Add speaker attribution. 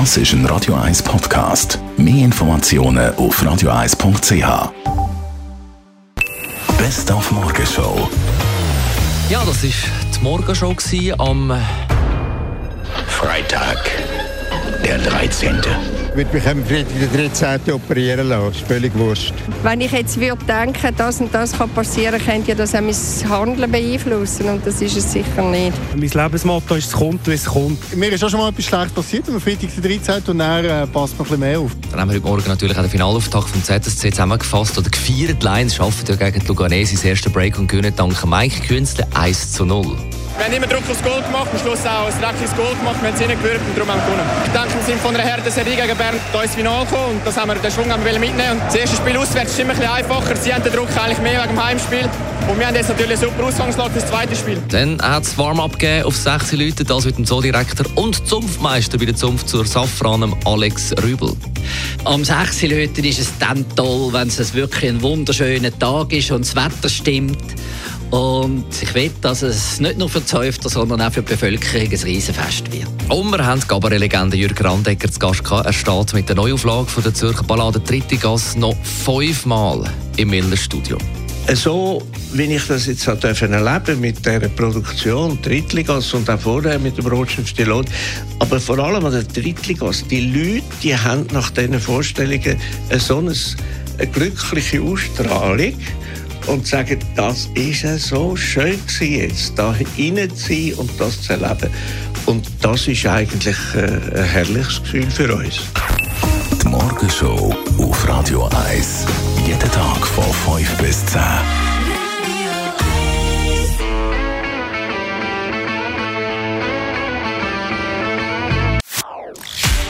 Speaker 1: Das ist ein Radio 1 Podcast. Mehr Informationen auf radio1.ch. Best auf Morgenshow.
Speaker 2: Ja, das war die Morgenshow am
Speaker 3: Freitag, der 13.
Speaker 4: würde mich am Freitag den 13. operieren lassen. Das ist völlig wurscht.
Speaker 5: Wenn ich jetzt würde denken, das und das kann passieren, könnte ja das auch mein Handeln beeinflussen und das ist es sicher nicht.
Speaker 6: Mein Lebensmotto ist, es kommt, wie es kommt.
Speaker 4: Mir ist auch schon mal etwas Schlechtes passiert am Freitag den 13. und dann äh, passt man ein bisschen mehr auf.
Speaker 2: Dann haben wir heute Morgen natürlich auch den Finalauftakt vom ZSC zusammengefasst oder gefeiert. Lions schaffen ja gegen die Luganese das erste Break und gewinnen dank Mike Künzle 1 zu 0.
Speaker 7: Wir haben immer Druck aufs Goal gemacht, am Schluss auch ein dreckiges Goal gemacht. Wir haben es gewürgt und darum haben wir gewonnen. Ich denke, wir sind von einer harten Serie gegen Bern da ins Finale gekommen und das haben wir, den Schwung haben wir mitnehmen. Und das erste Spiel auswärts ist immer ein bisschen einfacher. Sie haben den Druck eigentlich mehr wegen dem Heimspiel. Und wir haben jetzt natürlich eine super Ausgangslage für das zweite Spiel.
Speaker 2: Dann hat es Warm-up gegeben auf 16 Leute, das mit dem Zoodirektor und Zunftmeister bei der Zunft zur Safran, Alex Rübel.
Speaker 8: Am 6 Leuten ist es dann toll, wenn es wirklich ein wunderschöner Tag ist und das Wetter stimmt. Und ich will, dass es nicht nur für die Zäufter, sondern auch für die Bevölkerung ein Riesenfest wird.
Speaker 2: Und wir haben die Gabaret-Legende Jürg Randecker zu Gast gehabt. Er steht mit der Neuauflage von der Zürcher Ballade «Dritte Gasse» noch fünfmal im Miller Studio.
Speaker 9: so wie ich das jetzt erleben mit der Produktion Drittligas und auch vorher mit dem Rotstift Stillot, aber vor allem an der Drittligas, die Leute, die haben nach diesen Vorstellungen so eine, eine glückliche Ausstrahlung und sagen, das ist so schön gewesen, jetzt da rein zu sein und das zu erleben. Und das ist eigentlich äh, ein herrliches Gefühl für uns.
Speaker 1: Die Morgenshow auf Radio 1. Jeden Tag von 5 bis 10.